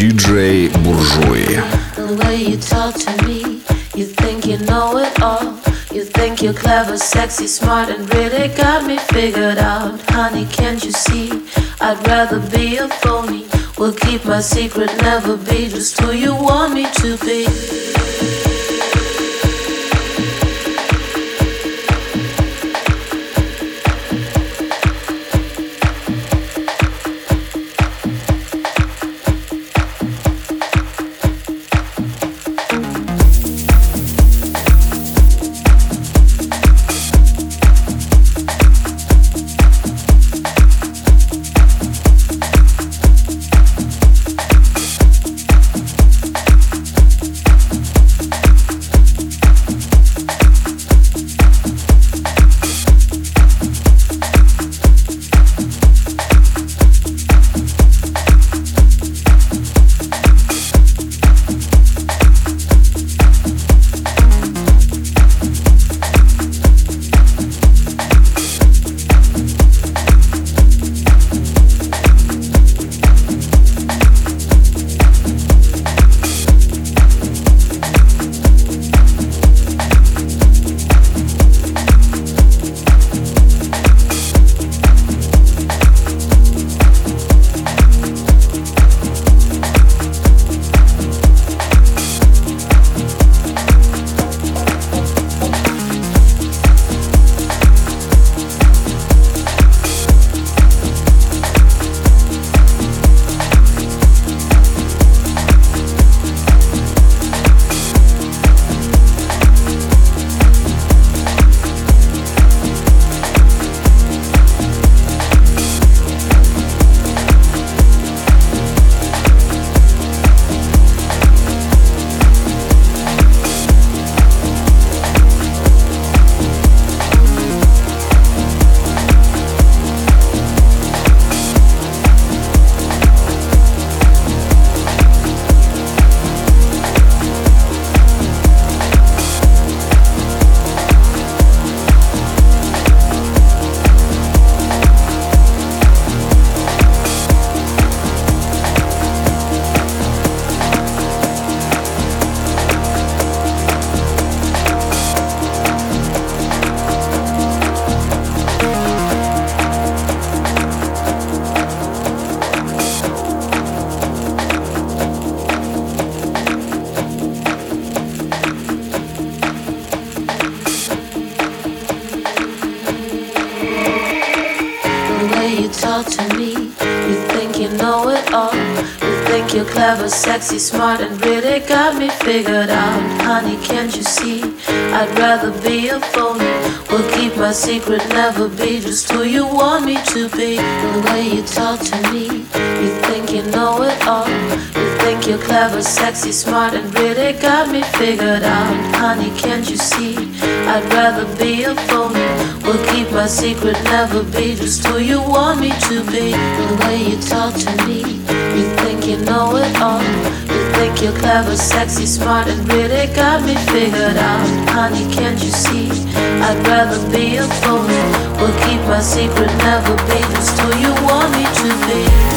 диджей Буржуй. You think you know it all. You think you're clever, sexy, smart, and really got me figured out. Honey, can't you see? I'd rather be a phony. We'll keep my secret, never be just who you want me to be. Sexy, smart, and really got me figured out. Honey, can't you see? I'd rather be a phony. Will keep my secret, never be just who you want me to be. The way you talk to me, you think you know it all. You think you're clever, sexy, smart, and really got me figured out. Honey, can't you see? I'd rather be a phony. Will keep my secret, never be just who you want me to be. The way you talk to me, you think you know it all. You think you're clever, sexy, smart, and really got me figured out. Honey, can't you see? I'd rather be a phony. Will keep my secret, never be just who you want me to be.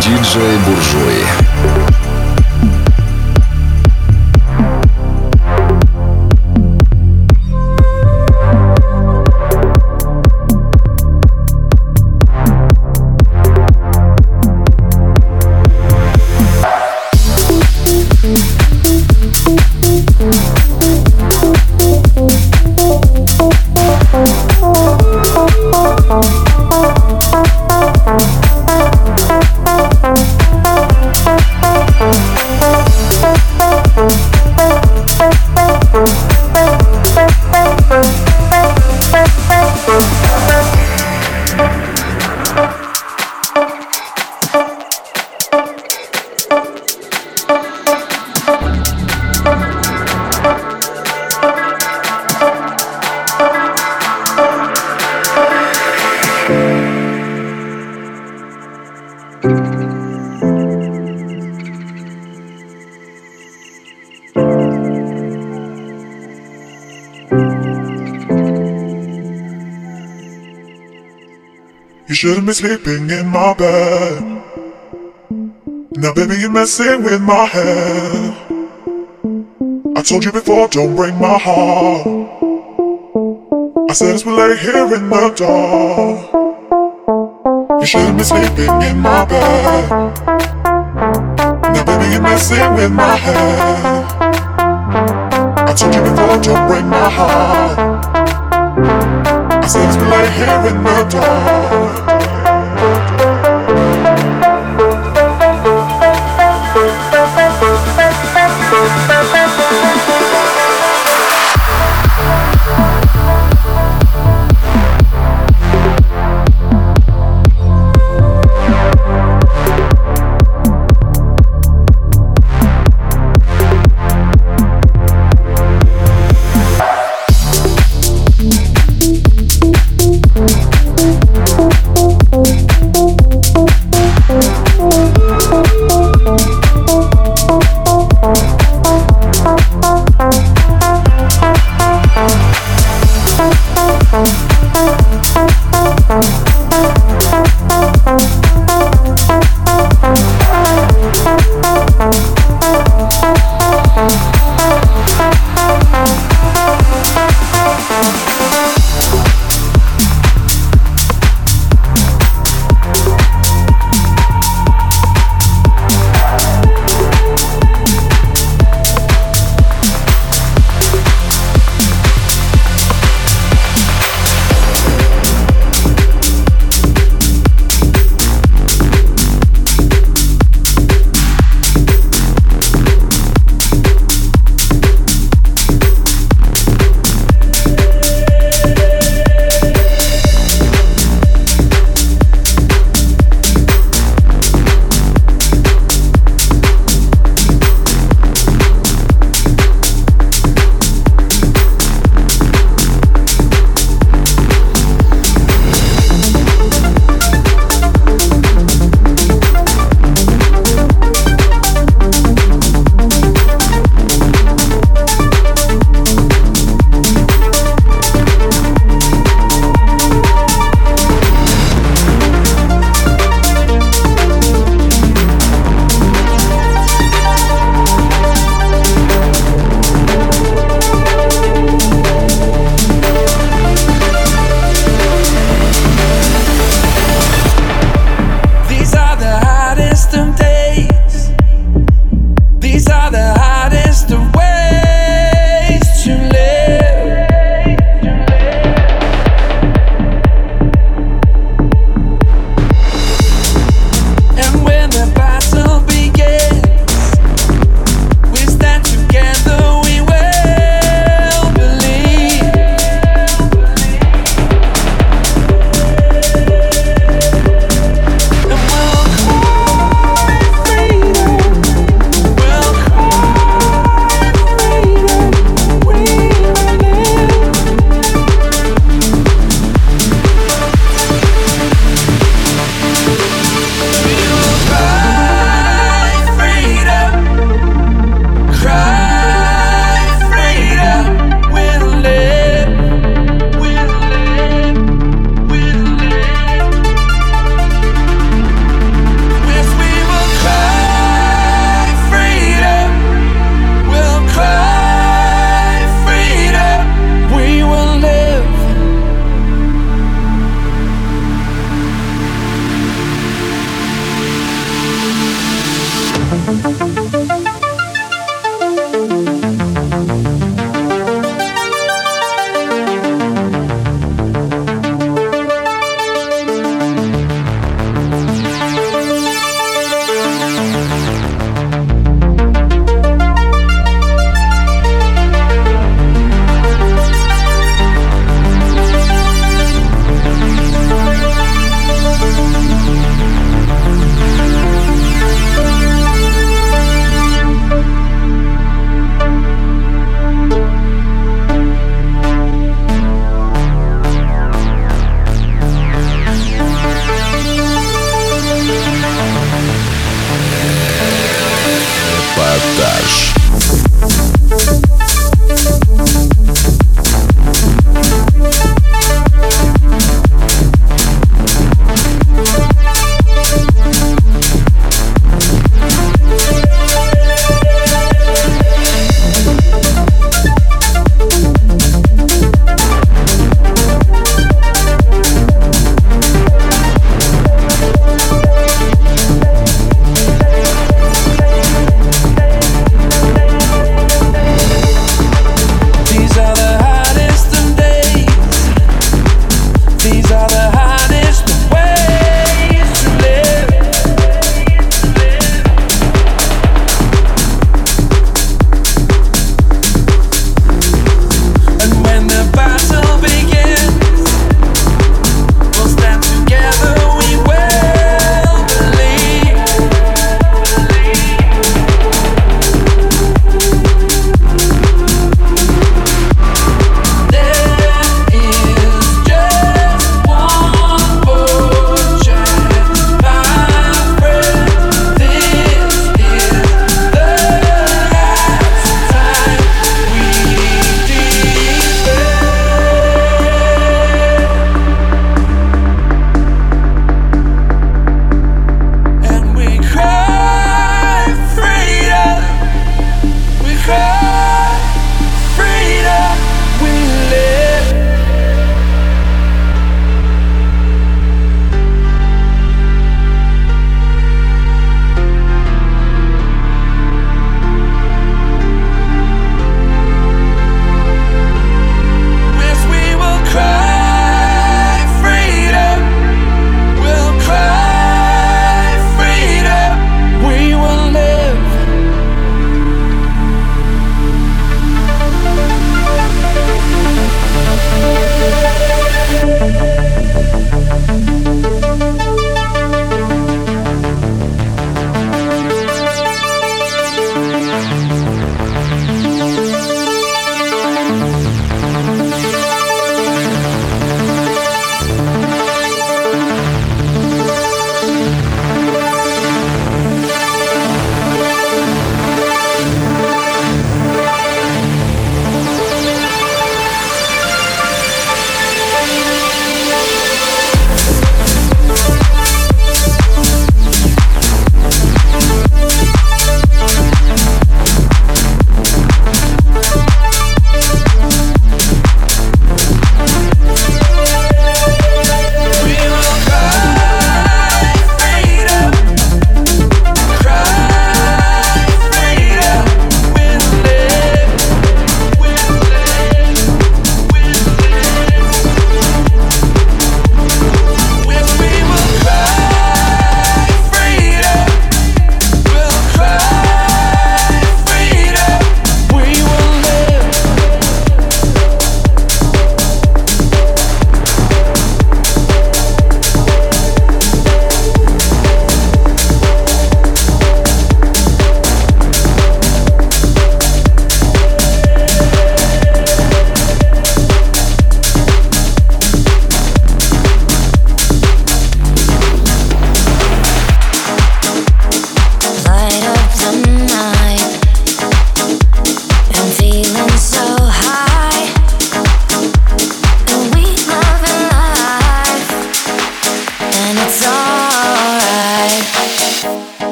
Диджей Буржуи. Shouldn't be sleeping in my bed. Now, baby, you're messing with my head. I told you before, don't break my heart. I said we lay here in the dark. You shouldn't be sleeping in my bed. Now, baby, you're messing with my head. I told you before, don't break my heart. I said as we lay here in the dark.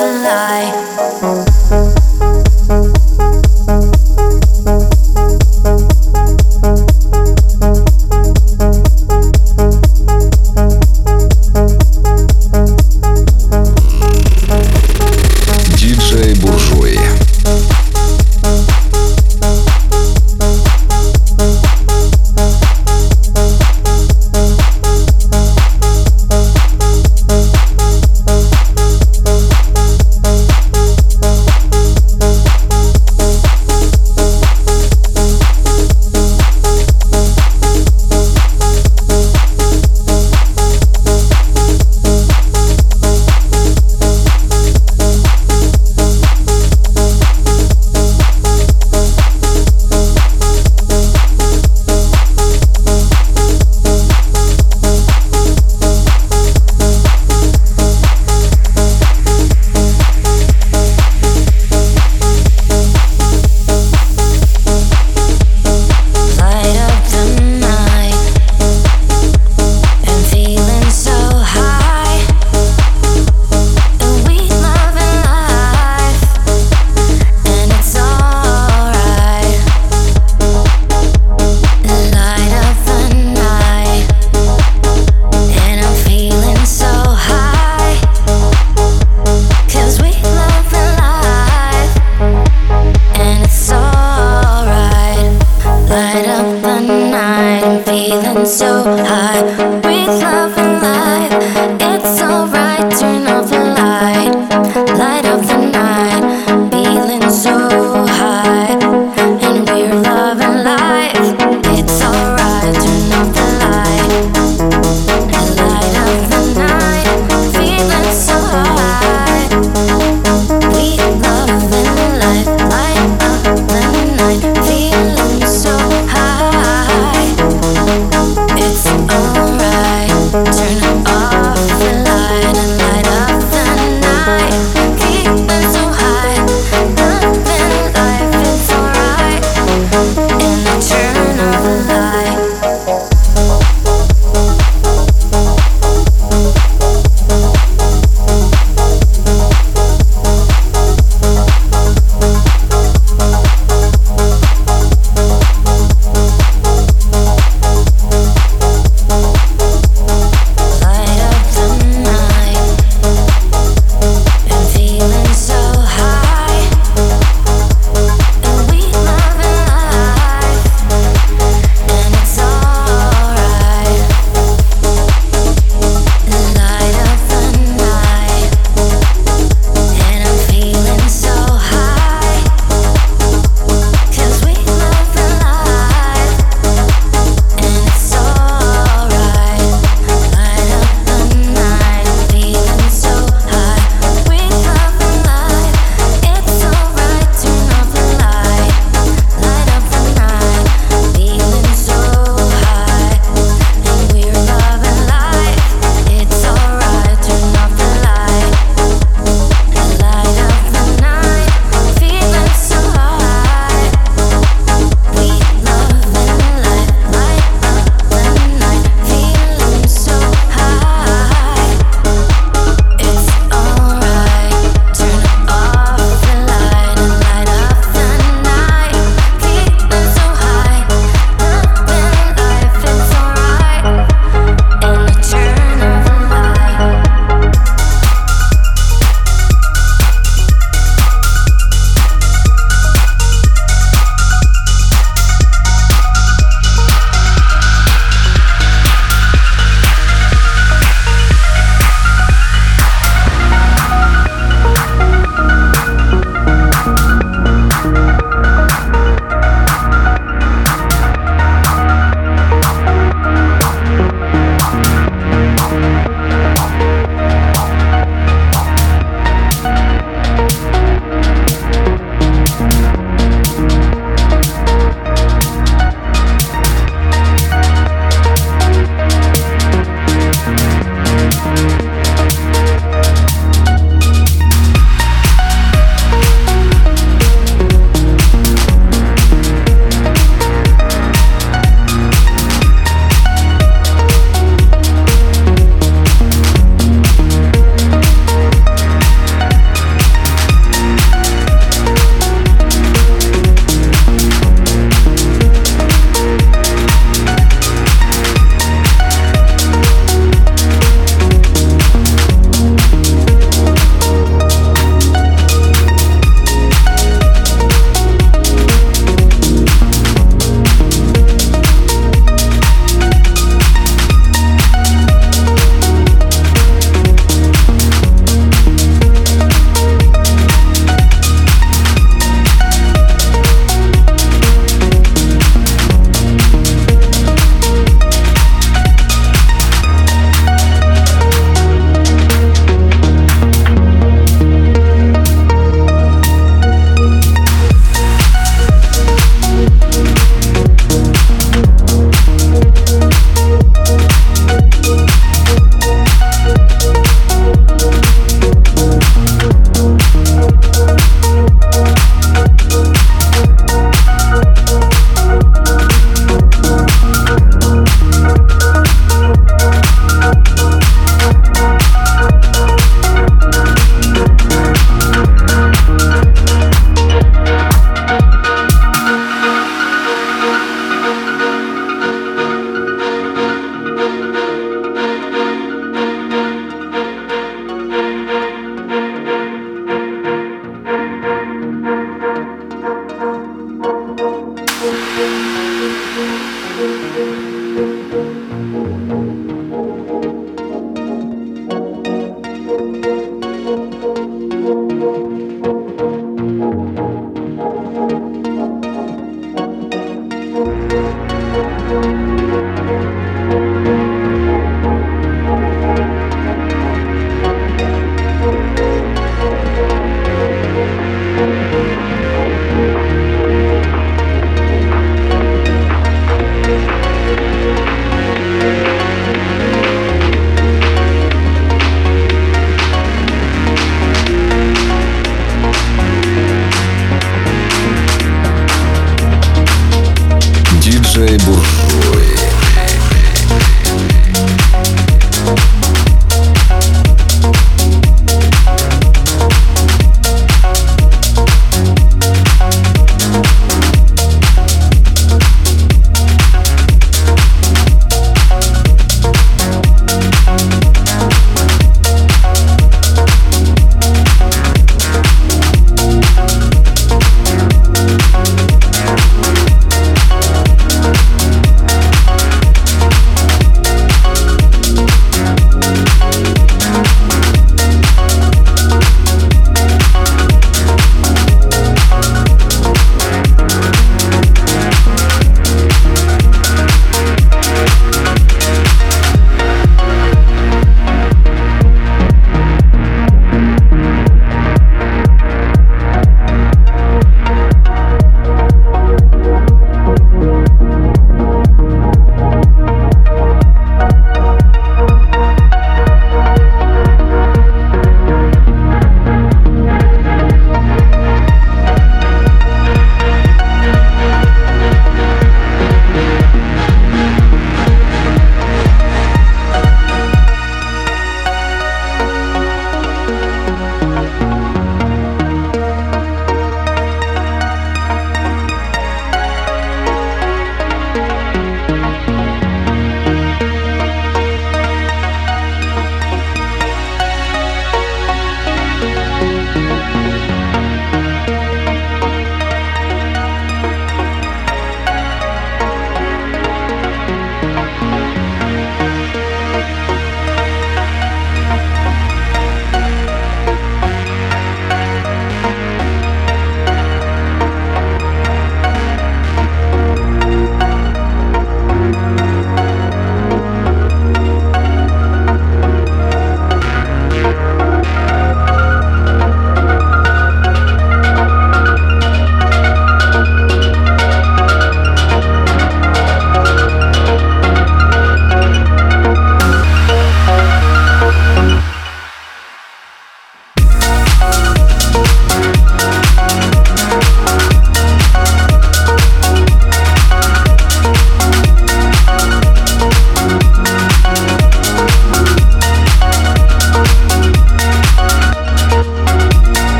a lie.